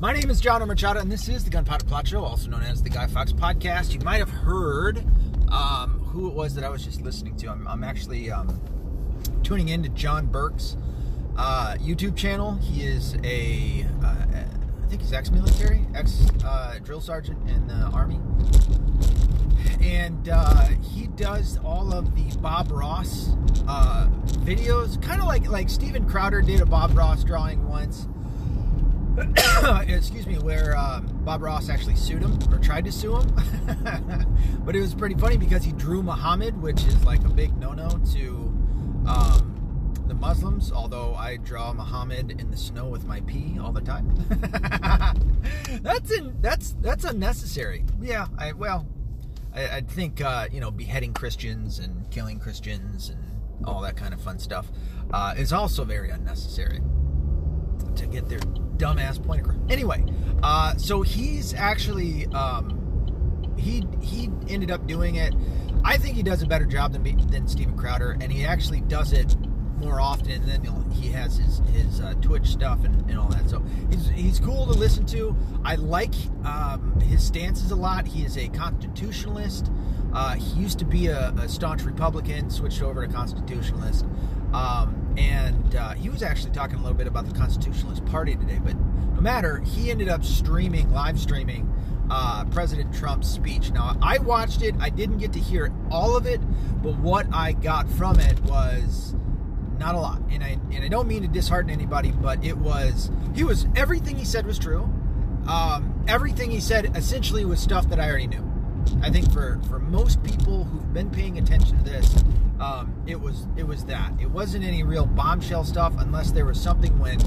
My name is John Machado, and this is the Gunpowder Plot Show, also known as the Guy Fawkes Podcast. You might have heard um, who it was that I was just listening to. I'm, I'm actually um, tuning in to John Burke's uh, YouTube channel. He is a, uh, I think he's ex-military, ex-drill uh, sergeant in the Army. And uh, he does all of the Bob Ross uh, videos, kind of like, like Steven Crowder did a Bob Ross drawing once excuse me, where um, Bob Ross actually sued him or tried to sue him. but it was pretty funny because he drew Muhammad, which is like a big no-no to um, the Muslims. Although I draw Muhammad in the snow with my pee all the time. that's in, that's that's unnecessary. Yeah, I well, I, I think uh, you know beheading Christians and killing Christians and all that kind of fun stuff uh, is also very unnecessary to get their dumbass point across. Anyway, uh, so he's actually um, he he ended up doing it. I think he does a better job than than Steven Crowder, and he actually does it more often. Then he has his his uh, Twitch stuff and, and all that. So he's he's cool to listen to. I like um, his stances a lot. He is a constitutionalist. Uh, he used to be a, a, staunch Republican, switched over to constitutionalist. Um, and uh, he was actually talking a little bit about the Constitutionalist Party today. But no matter, he ended up streaming, live streaming uh, President Trump's speech. Now, I watched it. I didn't get to hear all of it, but what I got from it was not a lot. And I and I don't mean to dishearten anybody, but it was he was everything he said was true. Um, everything he said essentially was stuff that I already knew. I think for for most people who've been paying attention to this, um, it was it was that. It wasn't any real bombshell stuff unless there was something when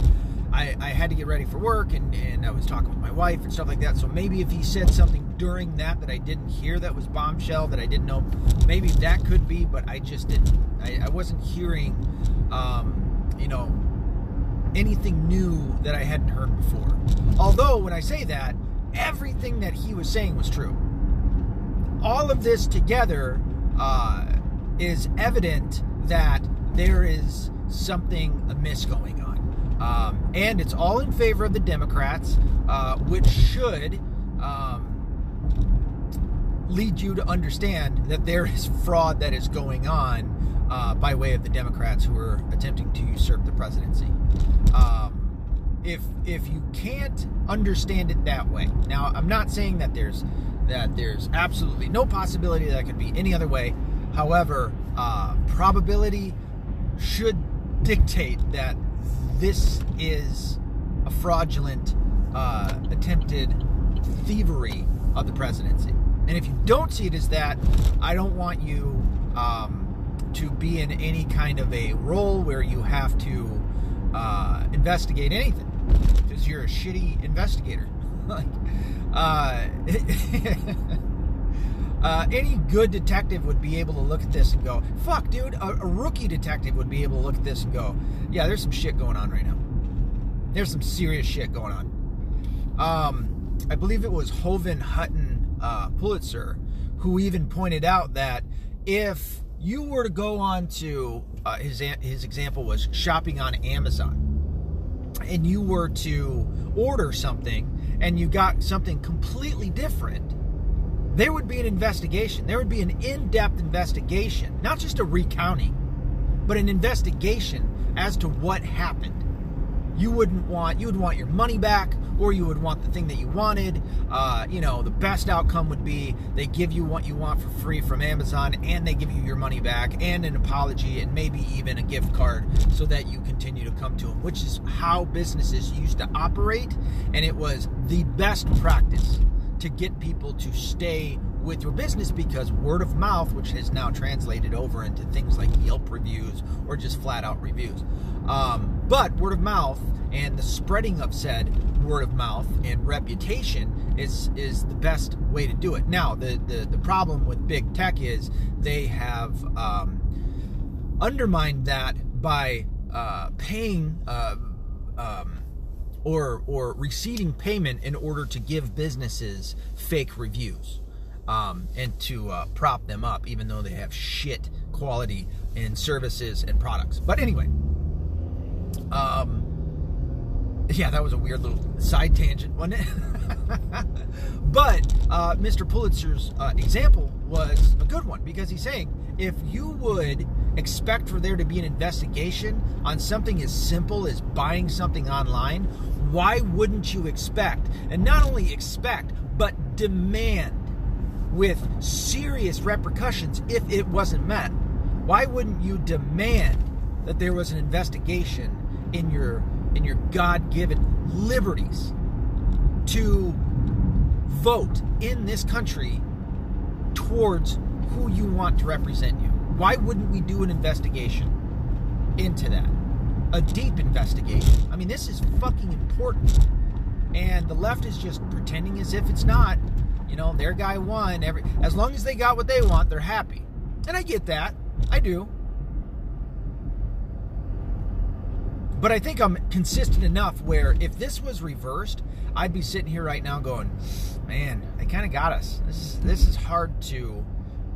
I, I had to get ready for work and, and I was talking with my wife and stuff like that. So maybe if he said something during that that I didn't hear that was bombshell that I didn't know, maybe that could be, but I just didn't. I, I wasn't hearing, um, you know, anything new that I hadn't heard before. Although when I say that, everything that he was saying was true. All of this together. Uh, is evident that there is something amiss going on. Um, and it's all in favor of the Democrats, uh, which should um, lead you to understand that there is fraud that is going on uh, by way of the Democrats who are attempting to usurp the presidency. Um, if if you can't understand it that way, now I'm not saying that there's that there's absolutely no possibility that it could be any other way. However, uh, probability should dictate that this is a fraudulent uh, attempted thievery of the presidency. And if you don't see it as that, I don't want you um, to be in any kind of a role where you have to uh, investigate anything because you're a shitty investigator. like, uh, Uh, any good detective would be able to look at this and go, fuck, dude, a, a, rookie detective would be able to look at this and go, yeah, there's some shit going on right now. There's some serious shit going on. Um, I believe it was Jovan Hutton uh, Pulitzer who even pointed out that if you were to go on to, uh, his, his example was shopping on Amazon, and you were to order something and you got something completely different, there would be an investigation. There would be an in depth investigation, not just a recounting, but an investigation as to what happened. You wouldn't want, you would want your money back, or you would want the thing that you wanted. Uh, you know, the best outcome would be they give you what you want for free from Amazon, and they give you your money back, and an apology, and maybe even a gift card so that you continue to come to them, which is how businesses used to operate, and it was the best practice to get people to stay with your business because word of mouth, which has now translated over into things like Yelp reviews or just flat out reviews. Um, but word of mouth and the spreading of said word of mouth and reputation is is the best way to do it. Now, the the, the problem with big tech is they have um, undermined that by uh, paying. Uh, um, or or receiving payment in order to give businesses fake reviews um, and to uh, prop them up, even though they have shit quality in services and products. But anyway, um, Yeah, that was a weird little side tangent, wasn't it? but uh, Mr. Pulitzer's uh, example was a good one because he's saying if you would expect for there to be an investigation on something as simple as buying something online, why wouldn't you expect, and not only expect, but demand with serious repercussions if it wasn't met? Why wouldn't you demand that there was an investigation in your in your God-given liberties to vote in this country towards who you want to represent you. Why wouldn't we do an investigation into that? A deep investigation. I mean, this is fucking important. And the left is just pretending as if it's not. You know, their guy won. Every as long as they got what they want, they're happy. And I get that. I do. But I think I'm consistent enough where if this was reversed, I'd be sitting here right now going, "Man, they kind of got us. This is this is hard to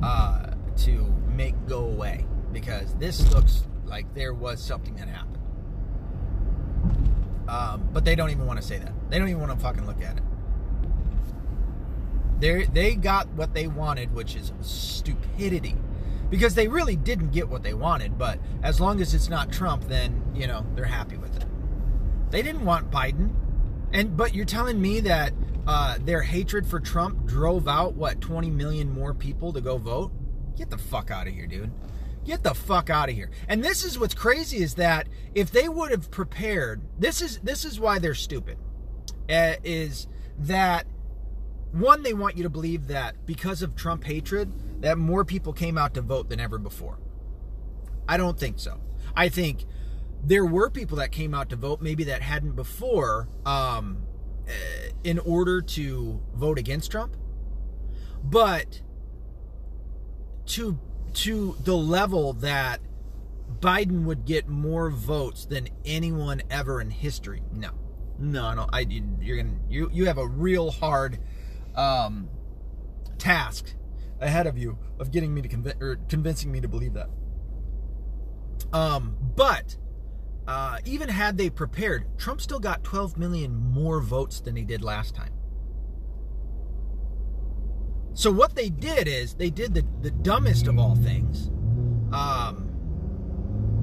uh, to make go away because this looks like there was something that happened." Um, but they don't even want to say that. They don't even want to fucking look at it. They they got what they wanted, which is stupidity because they really didn't get what they wanted. But as long as it's not Trump, then you know they're happy with it. They didn't want Biden, and but you're telling me that uh, their hatred for Trump drove out what 20 million more people to go vote? Get the fuck out of here, dude. Get the fuck out of here. And this is what's crazy is that if they would have prepared, this is this is why they're stupid. Uh, is that one they want you to believe that because of Trump hatred, that more people came out to vote than ever before. I don't think so. I think there were people that came out to vote, maybe that hadn't before, um, eh, in order to vote against Trump. But to to the level that Biden would get more votes than anyone ever in history. No, no, no. I you're gonna you you have a real hard um, task ahead of you of getting me to convince or convincing me to believe that. Um, but uh, even had they prepared, Trump still got 12 million more votes than he did last time. So what they did is they did the, the dumbest of all things. Um,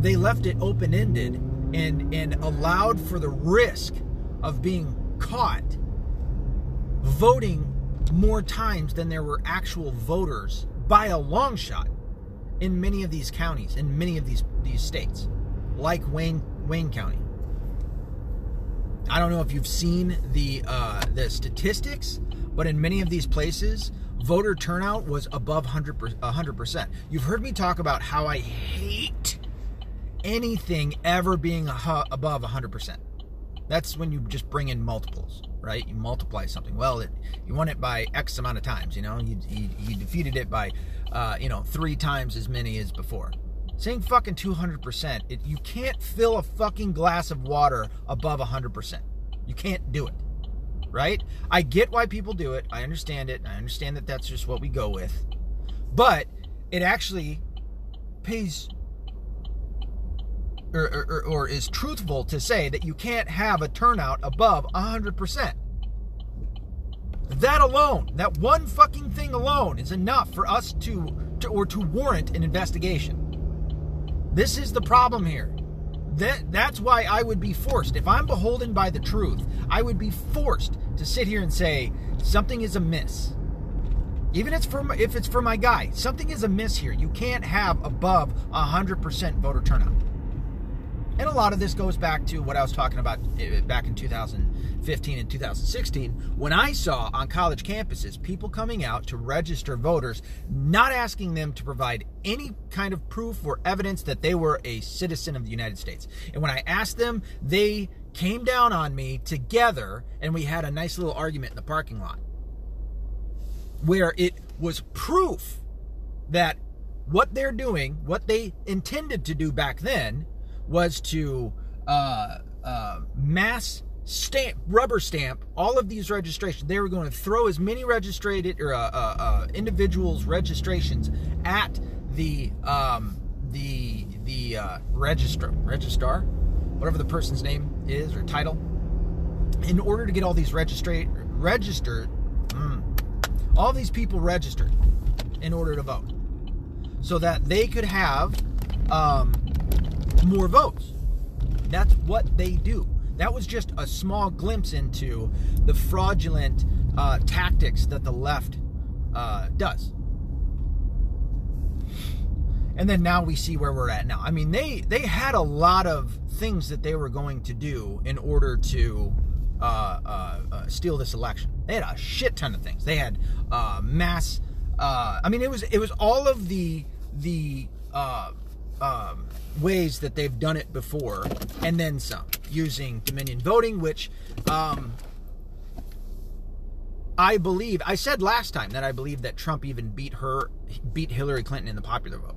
they left it open ended and and allowed for the risk of being caught voting more times than there were actual voters by a long shot in many of these counties, in many of these these states, like Wayne Wayne County. I don't know if you've seen the uh, the statistics, but in many of these places, voter turnout was above 100 percent. You've heard me talk about how I hate anything ever being above 100 percent. That's when you just bring in multiples right? You multiply something. Well, it, you won it by X amount of times. You know, you, you, you defeated it by, uh, you know, three times as many as before. Saying fucking 200%, it, you can't fill a fucking glass of water above 100%. You can't do it, right? I get why people do it. I understand it. I understand that that's just what we go with. But it actually pays or, or, or, is truthful to say that you can't have a turnout above 100%. That alone, that one fucking thing alone, is enough for us to, to or to warrant an investigation. This is the problem here. That, that's why I would be forced, if I'm beholden by the truth, I would be forced to sit here and say something is amiss. Even it's for if it's for my guy, something is amiss here. You can't have above 100% voter turnout. And a lot of this goes back to what I was talking about eh, back in 2015 and 2016 when I saw on college campuses people coming out to register voters, not asking them to provide any kind of proof or evidence that they were a citizen of the United States. And when I asked them, they came down on me together and we had a nice little argument in the parking lot where it was proof that what they're doing, what they intended to do back then, was to uh, uh, mass stamp, rubber stamp all of these registrations. They were going to throw as many registered or uh, uh, uh, individuals' registrations at the um, the the uh, registrar, registrar, whatever the person's name is or title. in order to get all these registrate registered, mm, all these people registered in order to vote, so that they could have um, more votes. That's what they do. That was just a small glimpse into the fraudulent uh, tactics that the left uh, does. And then now we see where we're at now. I mean, they they had a lot of things that they were going to do in order to uh, uh, uh, steal this election. They had a shit ton of things. They had uh, mass. Uh, I mean, it was it was all of the the uh, um, ways that they've done it before, and then some using Dominion voting, which um, I believe. I said last time that I believe that Trump even beat her, beat Hillary Clinton in the popular vote.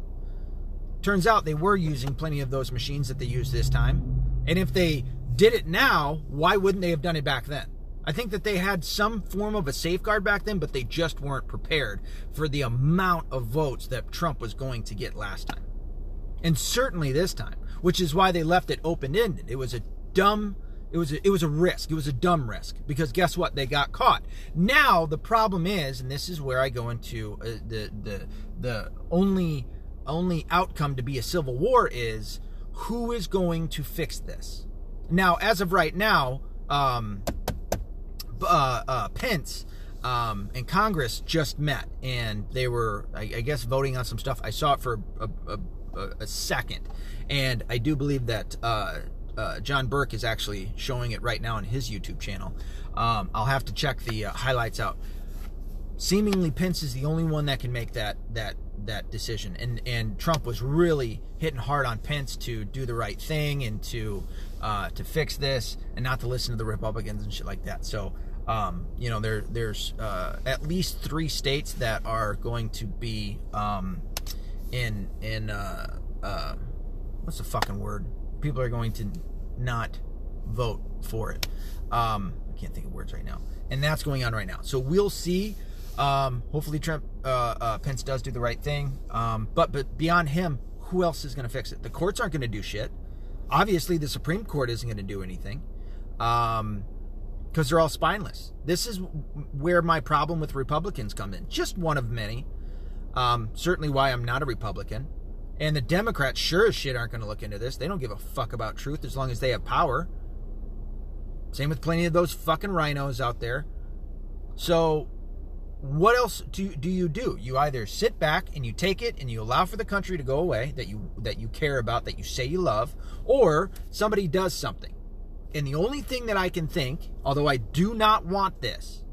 Turns out they were using plenty of those machines that they used this time. And if they did it now, why wouldn't they have done it back then? I think that they had some form of a safeguard back then, but they just weren't prepared for the amount of votes that Trump was going to get last time. And certainly this time, which is why they left it open ended. It was a dumb it was a, it was a risk. It was a dumb risk because guess what? They got caught. Now the problem is, and this is where I go into uh, the the the only only outcome to be a civil war is who is going to fix this. Now, as of right now, um, uh, uh, Pence um, and Congress just met, and they were, I, I, guess, voting on some stuff. I saw it for a, a, a second, and I do believe that uh, uh, John Burke is actually showing it right now on his YouTube channel. Um, I'll have to check the uh, highlights out. Seemingly, Pence is the only one that can make that that that decision. And and Trump was really hitting hard on Pence to do the right thing and to uh, to fix this and not to listen to the Republicans and shit like that. So um, you know there there's uh, at least three states that are going to be um, in in uh, uh what's the fucking word? People are going to not vote for it. Um, I can't think of words right now, and that's going on right now. So we'll see um, hopefully, Trump uh, uh, Pence does do the right thing. Um, but but beyond him, who else is going to fix it? The courts aren't going to do shit. Obviously, the Supreme Court isn't going to do anything because um, they're all spineless. This is where my problem with Republicans come in. Just one of many. Um, certainly, why I'm not a Republican. And the Democrats sure as shit aren't going to look into this. They don't give a fuck about truth as long as they have power. Same with plenty of those fucking RINOs out there. So what else do, do you do? You either sit back and you take it and you allow for the country to go away that you that you care about, that you say you love, or somebody does something. And the only thing that I can think, although I do not want this,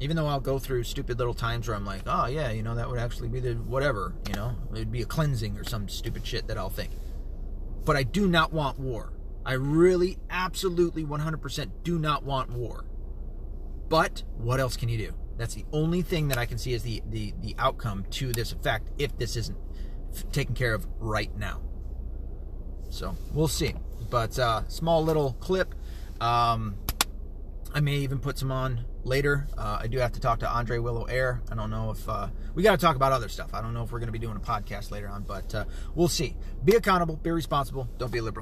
even though I'll go through stupid little times where I'm like, oh yeah, you know, that would actually be the whatever, you know, it'd be a cleansing or some stupid shit that I'll think. But I do not want war. I really, absolutely, 100% do not want war. But what else can you do? That's the only thing that I can see as the, the, the outcome to this effect if this isn't taken care of right now. So we'll see. But uh, small little clip. Um, I may even put some on later. Uh, I do have to talk to Andre Willow Air. I don't know if uh, we got to talk about other stuff. I don't know if we're going to be doing a podcast later on, but uh, we'll see. Be accountable, be responsible, don't be a liberal.